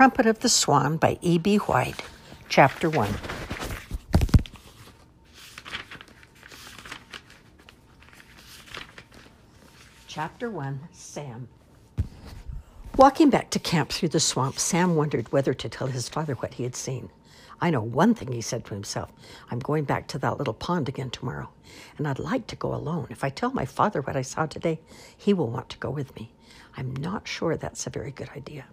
Trumpet of the Swan by E.B. White, Chapter 1. Chapter 1 Sam. Walking back to camp through the swamp, Sam wondered whether to tell his father what he had seen. I know one thing, he said to himself. I'm going back to that little pond again tomorrow, and I'd like to go alone. If I tell my father what I saw today, he will want to go with me. I'm not sure that's a very good idea.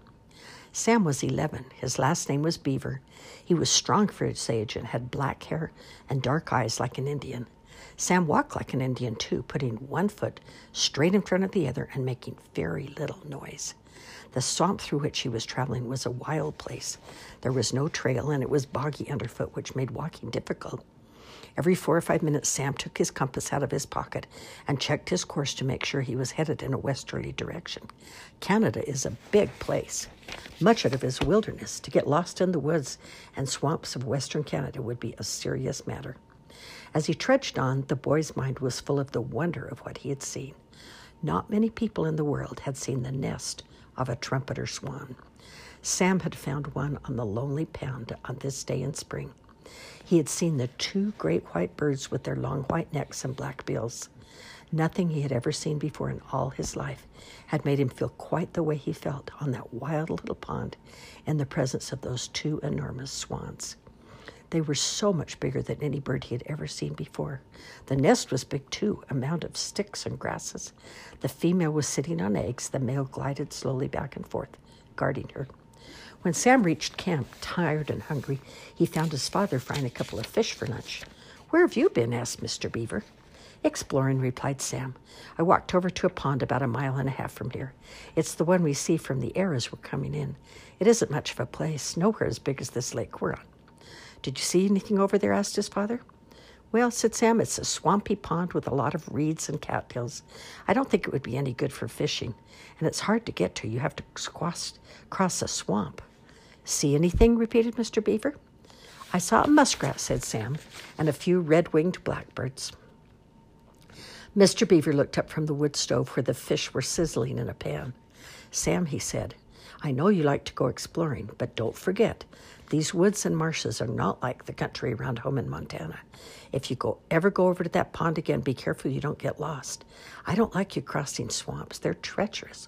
Sam was 11. His last name was Beaver. He was strong for his age and had black hair and dark eyes like an Indian. Sam walked like an Indian, too, putting one foot straight in front of the other and making very little noise. The swamp through which he was traveling was a wild place. There was no trail, and it was boggy underfoot, which made walking difficult. Every four or five minutes, Sam took his compass out of his pocket and checked his course to make sure he was headed in a westerly direction. Canada is a big place. Much out of his wilderness. To get lost in the woods and swamps of Western Canada would be a serious matter. As he trudged on, the boy's mind was full of the wonder of what he had seen. Not many people in the world had seen the nest of a trumpeter swan. Sam had found one on the lonely pond on this day in spring. He had seen the two great white birds with their long white necks and black bills. Nothing he had ever seen before in all his life had made him feel quite the way he felt on that wild little pond in the presence of those two enormous swans. They were so much bigger than any bird he had ever seen before. The nest was big too, a mound of sticks and grasses. The female was sitting on eggs. The male glided slowly back and forth, guarding her. When Sam reached camp, tired and hungry, he found his father frying a couple of fish for lunch. Where have you been? asked Mr. Beaver. Exploring, replied Sam. I walked over to a pond about a mile and a half from here. It's the one we see from the air as we're coming in. It isn't much of a place, nowhere as big as this lake we're on. Did you see anything over there? asked his father. Well, said Sam, it's a swampy pond with a lot of reeds and cattails. I don't think it would be any good for fishing, and it's hard to get to. You have to cross, cross a swamp. See anything? repeated Mr. Beaver. I saw a muskrat, said Sam, and a few red winged blackbirds. Mr. Beaver looked up from the wood stove where the fish were sizzling in a pan. Sam, he said, I know you like to go exploring, but don't forget, these woods and marshes are not like the country around home in Montana. If you go ever go over to that pond again, be careful you don't get lost. I don't like you crossing swamps. They're treacherous.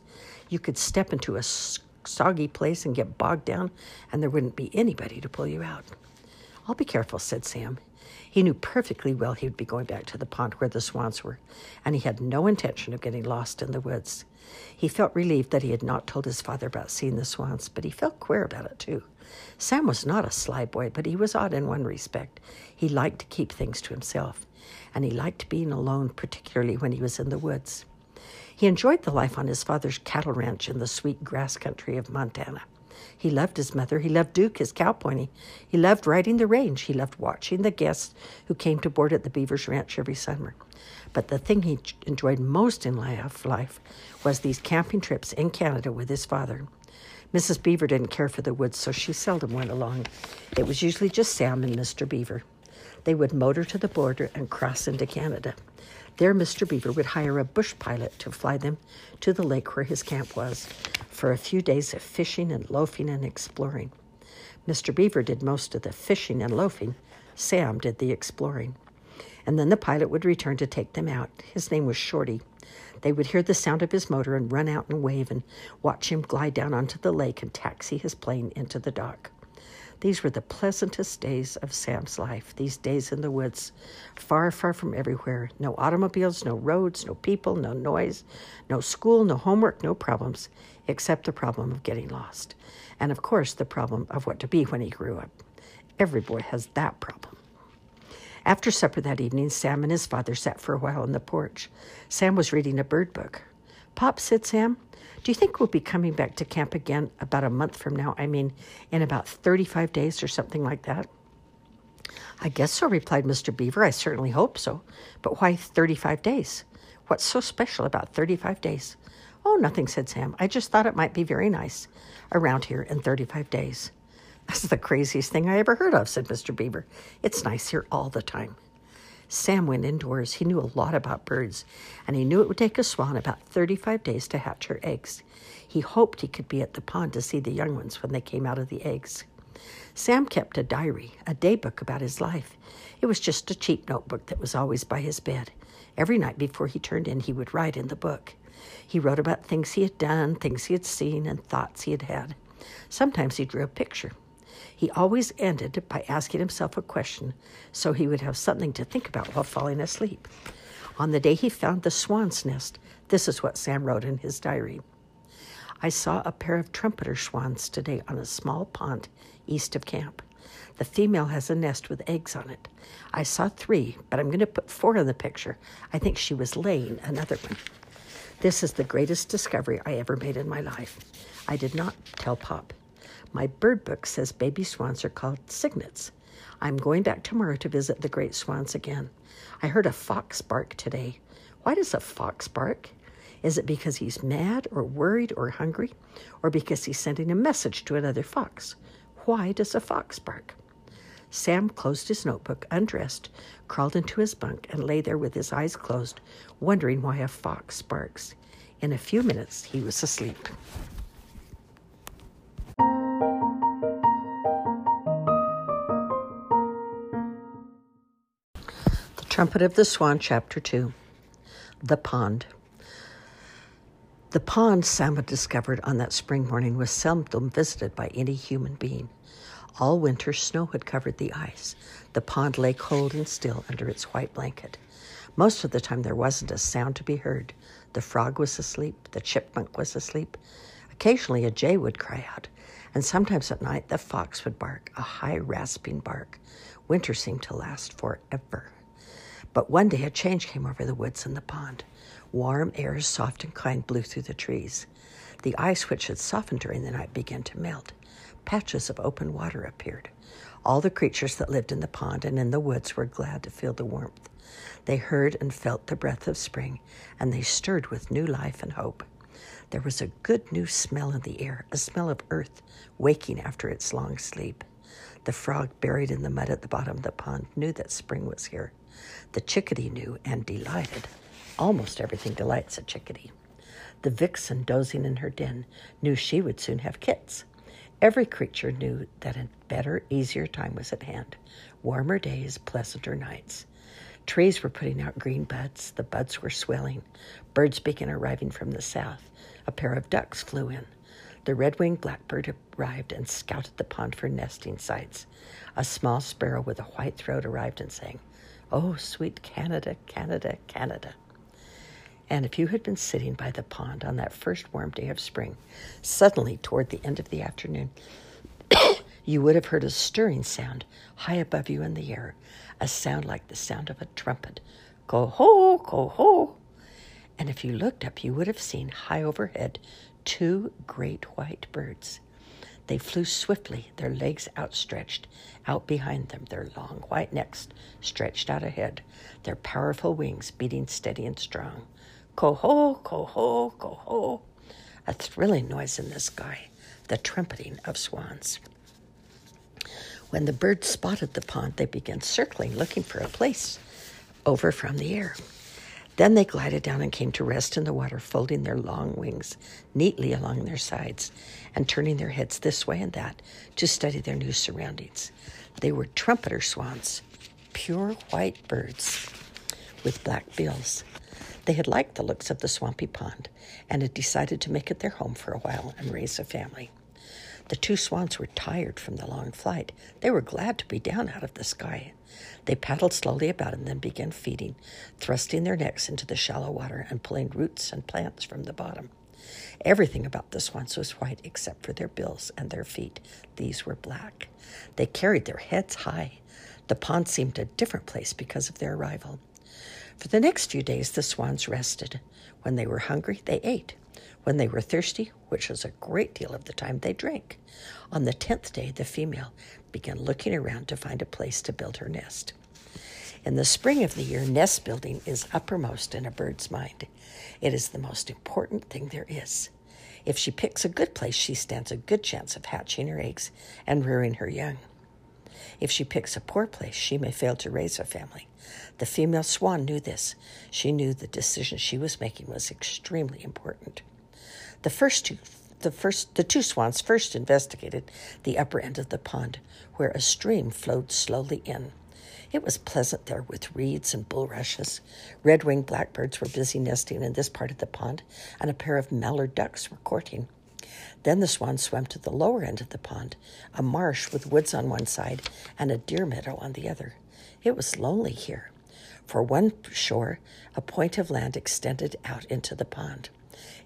You could step into a soggy place and get bogged down, and there wouldn't be anybody to pull you out. I'll be careful, said Sam. He knew perfectly well he would be going back to the pond where the swans were, and he had no intention of getting lost in the woods. He felt relieved that he had not told his father about seeing the swans, but he felt queer about it too. Sam was not a sly boy, but he was odd in one respect. He liked to keep things to himself, and he liked being alone, particularly when he was in the woods. He enjoyed the life on his father's cattle ranch in the sweet grass country of Montana. He loved his mother. He loved Duke, his cowpony. He loved riding the range. He loved watching the guests who came to board at the Beavers Ranch every summer. But the thing he enjoyed most in life was these camping trips in Canada with his father. Mrs. Beaver didn't care for the woods, so she seldom went along. It was usually just Sam and Mr. Beaver. They would motor to the border and cross into Canada. There, Mr. Beaver would hire a bush pilot to fly them to the lake where his camp was for a few days of fishing and loafing and exploring. Mr. Beaver did most of the fishing and loafing. Sam did the exploring. And then the pilot would return to take them out. His name was Shorty. They would hear the sound of his motor and run out and wave and watch him glide down onto the lake and taxi his plane into the dock. These were the pleasantest days of Sam's life, these days in the woods, far, far from everywhere. No automobiles, no roads, no people, no noise, no school, no homework, no problems, except the problem of getting lost. And of course, the problem of what to be when he grew up. Every boy has that problem. After supper that evening, Sam and his father sat for a while on the porch. Sam was reading a bird book. Pop, said Sam, do you think we'll be coming back to camp again about a month from now? I mean, in about 35 days or something like that? I guess so, replied Mr. Beaver. I certainly hope so. But why 35 days? What's so special about 35 days? Oh, nothing, said Sam. I just thought it might be very nice around here in 35 days. That's the craziest thing I ever heard of, said Mr. Beaver. It's nice here all the time. Sam went indoors. He knew a lot about birds, and he knew it would take a swan about 35 days to hatch her eggs. He hoped he could be at the pond to see the young ones when they came out of the eggs. Sam kept a diary, a daybook about his life. It was just a cheap notebook that was always by his bed. Every night before he turned in, he would write in the book. He wrote about things he had done, things he had seen, and thoughts he had had. Sometimes he drew a picture. He always ended by asking himself a question so he would have something to think about while falling asleep. On the day he found the swan's nest, this is what Sam wrote in his diary. I saw a pair of trumpeter swans today on a small pond east of camp. The female has a nest with eggs on it. I saw three, but I'm going to put four in the picture. I think she was laying another one. This is the greatest discovery I ever made in my life. I did not tell Pop. My bird book says baby swans are called cygnets. I'm going back tomorrow to visit the great swans again. I heard a fox bark today. Why does a fox bark? Is it because he's mad or worried or hungry, or because he's sending a message to another fox? Why does a fox bark? Sam closed his notebook, undressed, crawled into his bunk, and lay there with his eyes closed, wondering why a fox barks. In a few minutes, he was asleep. Trumpet of the Swan, Chapter 2 The Pond. The pond Sam had discovered on that spring morning was seldom visited by any human being. All winter, snow had covered the ice. The pond lay cold and still under its white blanket. Most of the time, there wasn't a sound to be heard. The frog was asleep, the chipmunk was asleep. Occasionally, a jay would cry out, and sometimes at night, the fox would bark, a high, rasping bark. Winter seemed to last forever. But one day a change came over the woods and the pond. Warm air, soft and kind, blew through the trees. The ice, which had softened during the night, began to melt. Patches of open water appeared. All the creatures that lived in the pond and in the woods were glad to feel the warmth. They heard and felt the breath of spring, and they stirred with new life and hope. There was a good new smell in the air, a smell of earth waking after its long sleep. The frog buried in the mud at the bottom of the pond knew that spring was here. The chickadee knew and delighted. Almost everything delights a chickadee. The vixen, dozing in her den, knew she would soon have kits. Every creature knew that a better, easier time was at hand warmer days, pleasanter nights. Trees were putting out green buds, the buds were swelling. Birds began arriving from the south. A pair of ducks flew in. The red winged blackbird arrived and scouted the pond for nesting sites. A small sparrow with a white throat arrived and sang, Oh, sweet Canada, Canada, Canada. And if you had been sitting by the pond on that first warm day of spring, suddenly toward the end of the afternoon, you would have heard a stirring sound high above you in the air, a sound like the sound of a trumpet. Go ho, go ho. And if you looked up, you would have seen high overhead two great white birds. They flew swiftly, their legs outstretched, out behind them, their long white necks stretched out ahead, their powerful wings beating steady and strong. Ko-ho, ko-ho, ko-ho. A thrilling noise in the sky, the trumpeting of swans. When the birds spotted the pond, they began circling, looking for a place over from the air. Then they glided down and came to rest in the water, folding their long wings neatly along their sides and turning their heads this way and that to study their new surroundings. They were trumpeter swans, pure white birds with black bills. They had liked the looks of the swampy pond and had decided to make it their home for a while and raise a family. The two swans were tired from the long flight. They were glad to be down out of the sky. They paddled slowly about and then began feeding, thrusting their necks into the shallow water and pulling roots and plants from the bottom. Everything about the swans was white except for their bills and their feet. These were black. They carried their heads high. The pond seemed a different place because of their arrival. For the next few days, the swans rested. When they were hungry, they ate. When they were thirsty, which was a great deal of the time, they drank. On the tenth day, the female began looking around to find a place to build her nest. In the spring of the year, nest building is uppermost in a bird's mind. It is the most important thing there is. If she picks a good place, she stands a good chance of hatching her eggs and rearing her young. If she picks a poor place, she may fail to raise a family. The female swan knew this. She knew the decision she was making was extremely important. The first two the first the two swans first investigated the upper end of the pond where a stream flowed slowly in. It was pleasant there with reeds and bulrushes. Red winged blackbirds were busy nesting in this part of the pond, and a pair of mallard ducks were courting. Then the swan swam to the lower end of the pond, a marsh with woods on one side and a deer meadow on the other. It was lonely here. For one shore, a point of land extended out into the pond.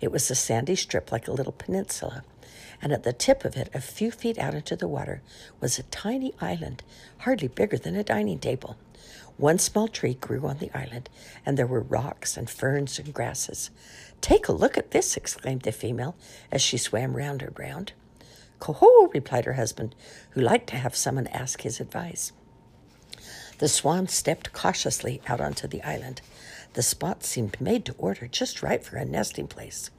It was a sandy strip like a little peninsula, and at the tip of it, a few feet out into the water, was a tiny island, hardly bigger than a dining table. One small tree grew on the island, and there were rocks and ferns and grasses. Take a look at this, exclaimed the female as she swam round and round. Coho, replied her husband, who liked to have someone ask his advice. The swan stepped cautiously out onto the island. The spot seemed made to order, just right for a nesting place.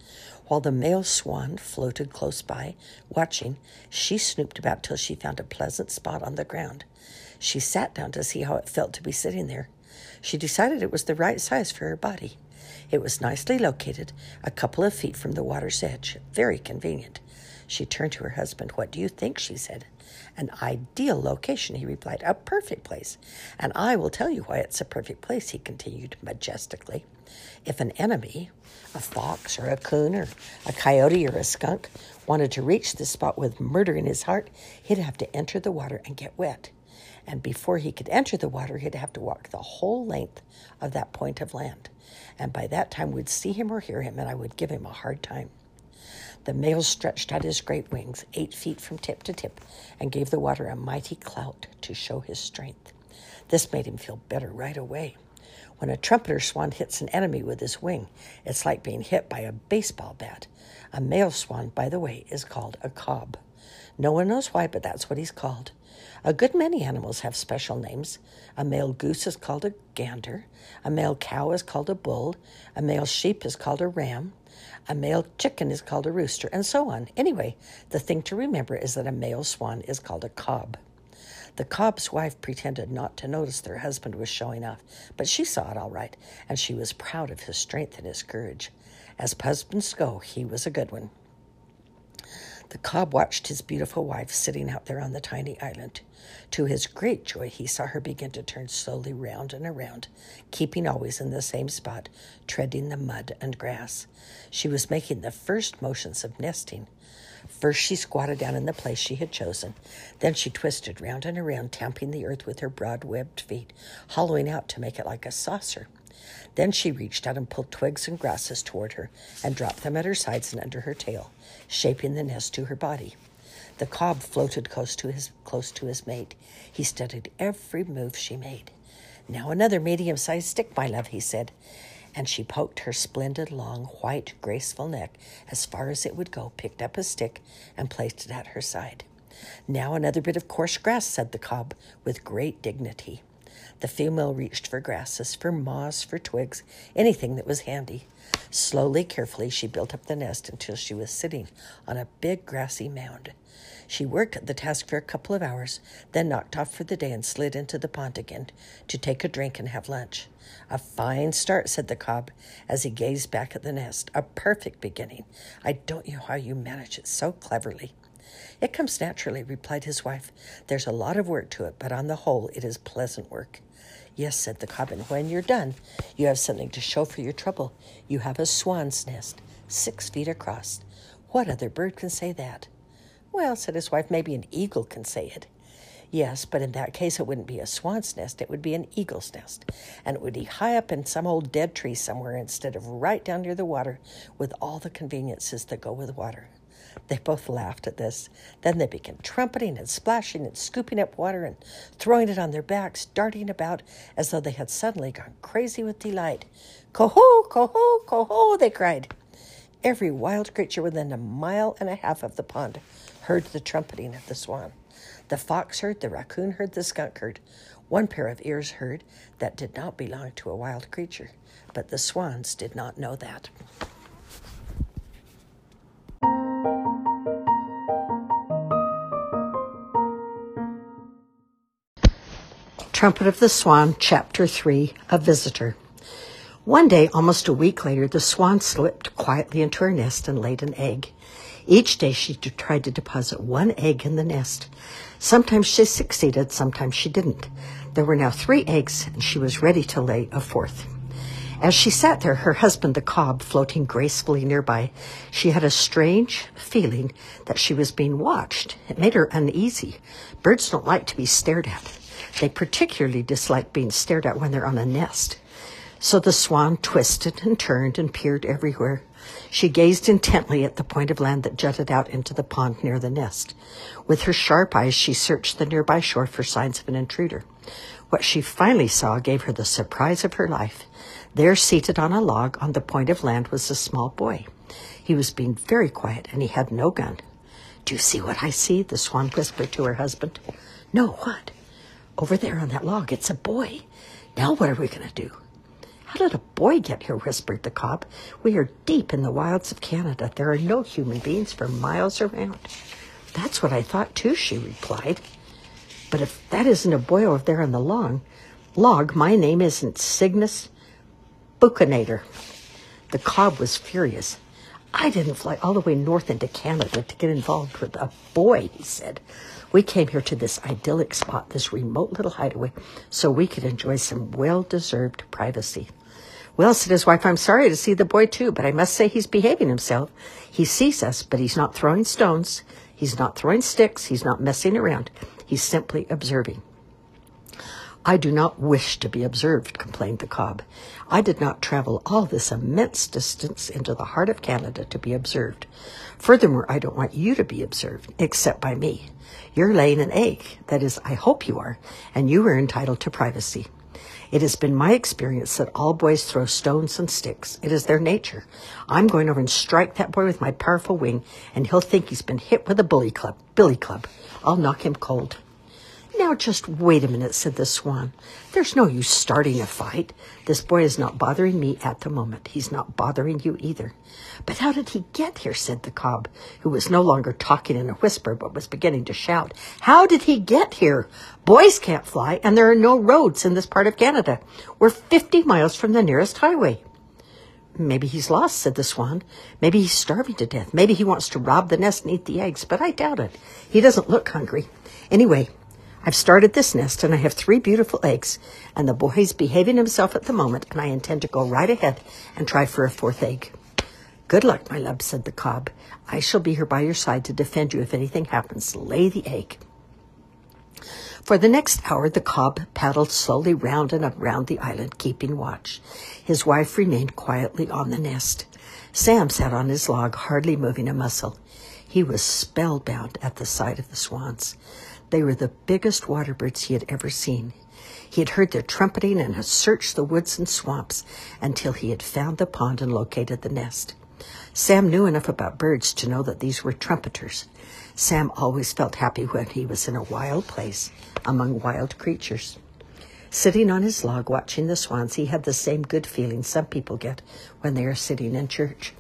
While the male swan floated close by, watching, she snooped about till she found a pleasant spot on the ground. She sat down to see how it felt to be sitting there. She decided it was the right size for her body. It was nicely located, a couple of feet from the water's edge, very convenient. She turned to her husband. What do you think? she said. An ideal location, he replied. A perfect place. And I will tell you why it's a perfect place, he continued majestically. If an enemy, a fox or a coon or a coyote or a skunk, wanted to reach this spot with murder in his heart, he'd have to enter the water and get wet. And before he could enter the water, he'd have to walk the whole length of that point of land. And by that time, we'd see him or hear him, and I would give him a hard time. The male stretched out his great wings, eight feet from tip to tip, and gave the water a mighty clout to show his strength. This made him feel better right away. When a trumpeter swan hits an enemy with his wing, it's like being hit by a baseball bat. A male swan, by the way, is called a cob. No one knows why, but that's what he's called. A good many animals have special names. A male goose is called a gander. A male cow is called a bull. A male sheep is called a ram. A male chicken is called a rooster, and so on. Anyway, the thing to remember is that a male swan is called a cob. The cob's wife pretended not to notice their husband was showing off, but she saw it all right, and she was proud of his strength and his courage. As husbands go, he was a good one. The cob watched his beautiful wife sitting out there on the tiny island. To his great joy, he saw her begin to turn slowly round and around, keeping always in the same spot, treading the mud and grass. She was making the first motions of nesting. First, she squatted down in the place she had chosen. Then she twisted round and around, tamping the earth with her broad webbed feet, hollowing out to make it like a saucer. Then she reached out and pulled twigs and grasses toward her and dropped them at her sides and under her tail, shaping the nest to her body. The cob floated close to his close to his mate. He studied every move she made. Now another medium sized stick, my love, he said. And she poked her splendid, long, white, graceful neck as far as it would go, picked up a stick, and placed it at her side. Now another bit of coarse grass, said the cob, with great dignity. The female reached for grasses, for moss, for twigs, anything that was handy. Slowly, carefully, she built up the nest until she was sitting on a big grassy mound. She worked at the task for a couple of hours, then knocked off for the day and slid into the pond again to take a drink and have lunch. A fine start, said the cob as he gazed back at the nest. A perfect beginning. I don't know how you manage it so cleverly. It comes naturally, replied his wife. There's a lot of work to it, but on the whole, it is pleasant work. Yes, said the cob, and when you're done, you have something to show for your trouble. You have a swan's nest, six feet across. What other bird can say that? Well, said his wife, maybe an eagle can say it. Yes, but in that case, it wouldn't be a swan's nest, it would be an eagle's nest. And it would be high up in some old dead tree somewhere instead of right down near the water with all the conveniences that go with water. They both laughed at this. Then they began trumpeting and splashing and scooping up water and throwing it on their backs, darting about as though they had suddenly gone crazy with delight. Coho, coho, coho, they cried. Every wild creature within a mile and a half of the pond heard the trumpeting of the swan. The fox heard, the raccoon heard, the skunk heard. One pair of ears heard that did not belong to a wild creature, but the swans did not know that. Trumpet of the Swan, Chapter 3 A Visitor. One day, almost a week later, the swan slipped quietly into her nest and laid an egg. Each day she tried to deposit one egg in the nest. Sometimes she succeeded, sometimes she didn't. There were now three eggs, and she was ready to lay a fourth. As she sat there, her husband, the cob, floating gracefully nearby, she had a strange feeling that she was being watched. It made her uneasy. Birds don't like to be stared at. They particularly dislike being stared at when they're on a nest. So the swan twisted and turned and peered everywhere. She gazed intently at the point of land that jutted out into the pond near the nest. With her sharp eyes, she searched the nearby shore for signs of an intruder. What she finally saw gave her the surprise of her life. There, seated on a log on the point of land, was a small boy. He was being very quiet and he had no gun. Do you see what I see? The swan whispered to her husband. No, what? Over there on that log, it's a boy. Now what are we going to do? How did a boy get here? whispered the cob. We are deep in the wilds of Canada. There are no human beings for miles around. That's what I thought too, she replied. But if that isn't a boy over there on the log, log, my name isn't Cygnus Buccinator. The cob was furious. I didn't fly all the way north into Canada to get involved with a boy, he said. We came here to this idyllic spot, this remote little hideaway, so we could enjoy some well deserved privacy. Well, said his wife, I'm sorry to see the boy too, but I must say he's behaving himself. He sees us, but he's not throwing stones. He's not throwing sticks. He's not messing around. He's simply observing. I do not wish to be observed, complained the cob. I did not travel all this immense distance into the heart of Canada to be observed. Furthermore, I don't want you to be observed, except by me. You're laying an egg. That is, I hope you are, and you are entitled to privacy. It has been my experience that all boys throw stones and sticks. It is their nature. I'm going over and strike that boy with my powerful wing, and he'll think he's been hit with a bully club, billy club. I'll knock him cold. Now, just wait a minute, said the swan. There's no use starting a fight. This boy is not bothering me at the moment. He's not bothering you either. But how did he get here? said the cob, who was no longer talking in a whisper, but was beginning to shout. How did he get here? Boys can't fly, and there are no roads in this part of Canada. We're 50 miles from the nearest highway. Maybe he's lost, said the swan. Maybe he's starving to death. Maybe he wants to rob the nest and eat the eggs, but I doubt it. He doesn't look hungry. Anyway, I've started this nest and I have three beautiful eggs, and the boy's behaving himself at the moment, and I intend to go right ahead and try for a fourth egg. Good luck, my love, said the cob. I shall be here by your side to defend you if anything happens. Lay the egg. For the next hour, the cob paddled slowly round and around the island, keeping watch. His wife remained quietly on the nest. Sam sat on his log, hardly moving a muscle. He was spellbound at the sight of the swans. They were the biggest water birds he had ever seen. He had heard their trumpeting and had searched the woods and swamps until he had found the pond and located the nest. Sam knew enough about birds to know that these were trumpeters. Sam always felt happy when he was in a wild place among wild creatures. Sitting on his log watching the swans, he had the same good feeling some people get when they are sitting in church.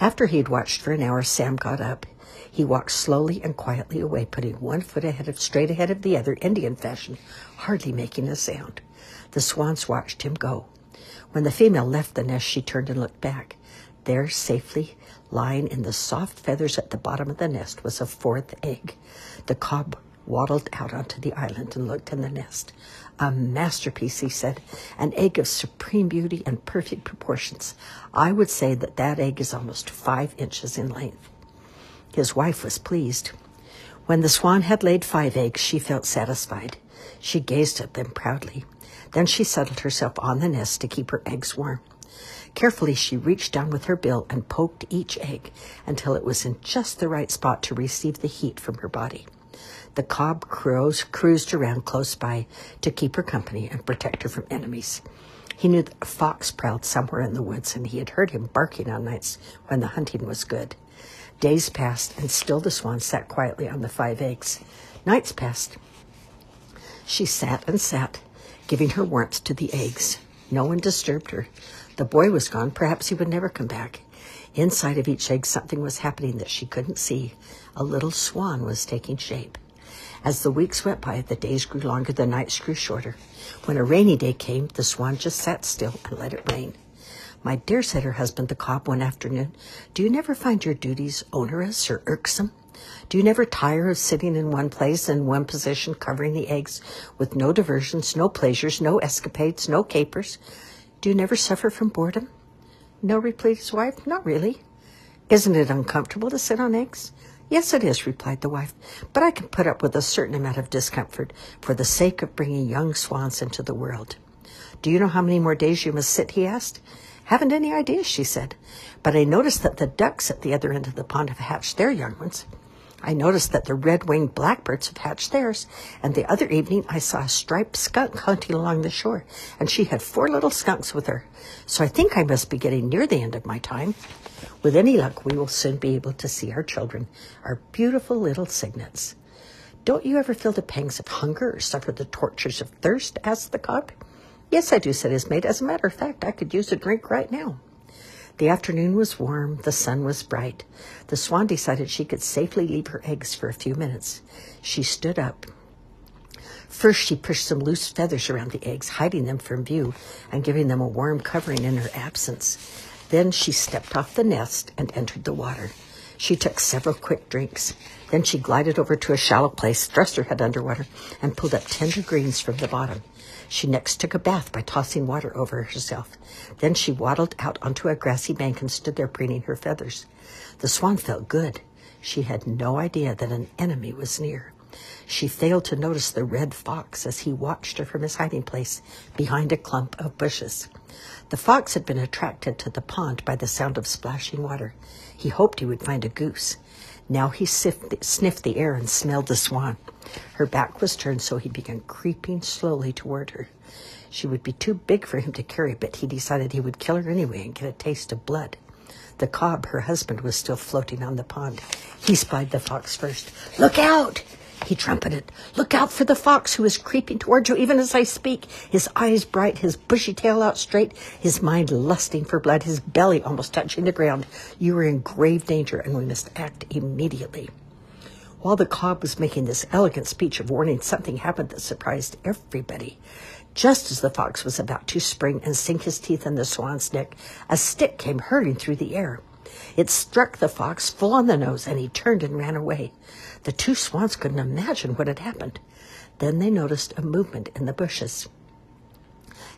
After he had watched for an hour, Sam got up. He walked slowly and quietly away, putting one foot ahead of straight ahead of the other, Indian fashion, hardly making a sound. The swans watched him go. When the female left the nest, she turned and looked back. There, safely lying in the soft feathers at the bottom of the nest, was a fourth egg. The cob waddled out onto the island and looked in the nest. A masterpiece, he said, an egg of supreme beauty and perfect proportions. I would say that that egg is almost five inches in length. His wife was pleased. When the swan had laid five eggs, she felt satisfied. She gazed at them proudly. Then she settled herself on the nest to keep her eggs warm. Carefully, she reached down with her bill and poked each egg until it was in just the right spot to receive the heat from her body. The cob crows cruised around close by to keep her company and protect her from enemies. He knew that a fox prowled somewhere in the woods, and he had heard him barking on nights when the hunting was good. Days passed, and still the swan sat quietly on the five eggs. Nights passed. She sat and sat, giving her warmth to the eggs. No one disturbed her. The boy was gone. Perhaps he would never come back. Inside of each egg, something was happening that she couldn't see. A little swan was taking shape. As the weeks went by, the days grew longer, the nights grew shorter. When a rainy day came, the swan just sat still and let it rain. My dear, said her husband, the cob, one afternoon, do you never find your duties onerous or irksome? Do you never tire of sitting in one place in one position, covering the eggs, with no diversions, no pleasures, no escapades, no capers? Do you never suffer from boredom? No, replied his wife, not really. Isn't it uncomfortable to sit on eggs? Yes, it is, replied the wife, but I can put up with a certain amount of discomfort for the sake of bringing young swans into the world. Do you know how many more days you must sit? he asked. Haven't any idea, she said. But I noticed that the ducks at the other end of the pond have hatched their young ones. I noticed that the red-winged blackbirds have hatched theirs, and the other evening I saw a striped skunk hunting along the shore, and she had four little skunks with her. So I think I must be getting near the end of my time. With any luck, we will soon be able to see our children, our beautiful little cygnets. Don't you ever feel the pangs of hunger or suffer the tortures of thirst? asked the cob. Yes, I do, said his mate. As a matter of fact, I could use a drink right now. The afternoon was warm, the sun was bright. The swan decided she could safely leave her eggs for a few minutes. She stood up. First, she pushed some loose feathers around the eggs, hiding them from view and giving them a warm covering in her absence. Then she stepped off the nest and entered the water. She took several quick drinks. Then she glided over to a shallow place, thrust her head underwater, and pulled up tender greens from the bottom. She next took a bath by tossing water over herself. Then she waddled out onto a grassy bank and stood there preening her feathers. The swan felt good. She had no idea that an enemy was near. She failed to notice the red fox as he watched her from his hiding place behind a clump of bushes. The fox had been attracted to the pond by the sound of splashing water. He hoped he would find a goose. Now he sniffed the air and smelled the swan. Her back was turned, so he began creeping slowly toward her. She would be too big for him to carry, but he decided he would kill her anyway and get a taste of blood. The cob, her husband, was still floating on the pond. He spied the fox first. Look out! He trumpeted. Look out for the fox who is creeping towards you even as I speak. His eyes bright, his bushy tail out straight, his mind lusting for blood, his belly almost touching the ground. You are in grave danger and we must act immediately. While the cob was making this elegant speech of warning, something happened that surprised everybody. Just as the fox was about to spring and sink his teeth in the swan's neck, a stick came hurtling through the air. It struck the fox full on the nose, and he turned and ran away. The two swans couldn't imagine what had happened. Then they noticed a movement in the bushes.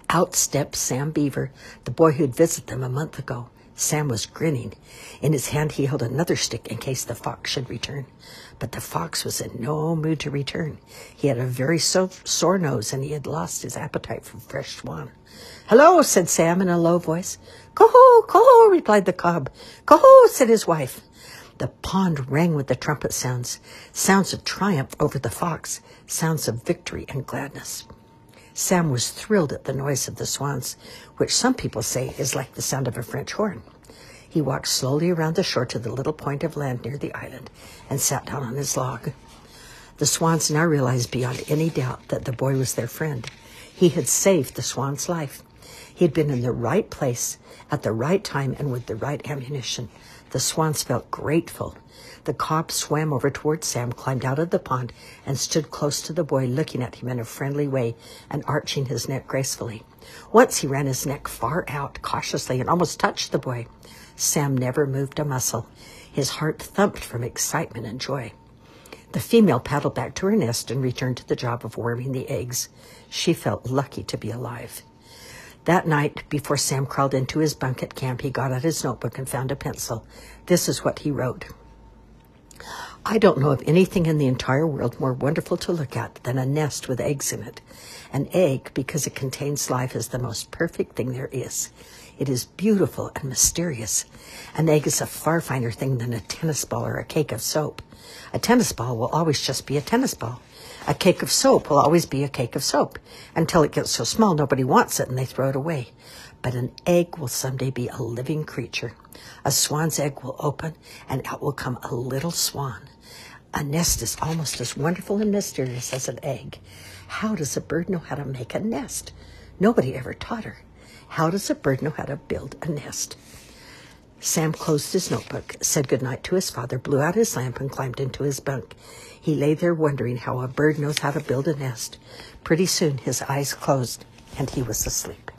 Out stepped Sam Beaver, the boy who'd visited them a month ago. Sam was grinning. In his hand, he held another stick in case the fox should return. But the fox was in no mood to return. He had a very so- sore nose, and he had lost his appetite for fresh swan. Hello, said Sam in a low voice. Coho, coho, replied the cob. Coho, said his wife. The pond rang with the trumpet sounds, sounds of triumph over the fox, sounds of victory and gladness. Sam was thrilled at the noise of the swans, which some people say is like the sound of a French horn. He walked slowly around the shore to the little point of land near the island and sat down on his log. The swans now realized beyond any doubt that the boy was their friend. He had saved the swan's life. He had been in the right place at the right time and with the right ammunition. The swans felt grateful the cob swam over toward Sam, climbed out of the pond, and stood close to the boy, looking at him in a friendly way and arching his neck gracefully. Once he ran his neck far out cautiously and almost touched the boy. Sam never moved a muscle. His heart thumped from excitement and joy. The female paddled back to her nest and returned to the job of warming the eggs. She felt lucky to be alive. That night, before Sam crawled into his bunk at camp, he got out his notebook and found a pencil. This is what he wrote. I don't know of anything in the entire world more wonderful to look at than a nest with eggs in it. An egg, because it contains life, is the most perfect thing there is. It is beautiful and mysterious. An egg is a far finer thing than a tennis ball or a cake of soap. A tennis ball will always just be a tennis ball. A cake of soap will always be a cake of soap until it gets so small nobody wants it and they throw it away. But an egg will someday be a living creature. A swan's egg will open and out will come a little swan. A nest is almost as wonderful and mysterious as an egg. How does a bird know how to make a nest? Nobody ever taught her. How does a bird know how to build a nest? Sam closed his notebook, said good night to his father, blew out his lamp, and climbed into his bunk. He lay there wondering how a bird knows how to build a nest. Pretty soon his eyes closed and he was asleep.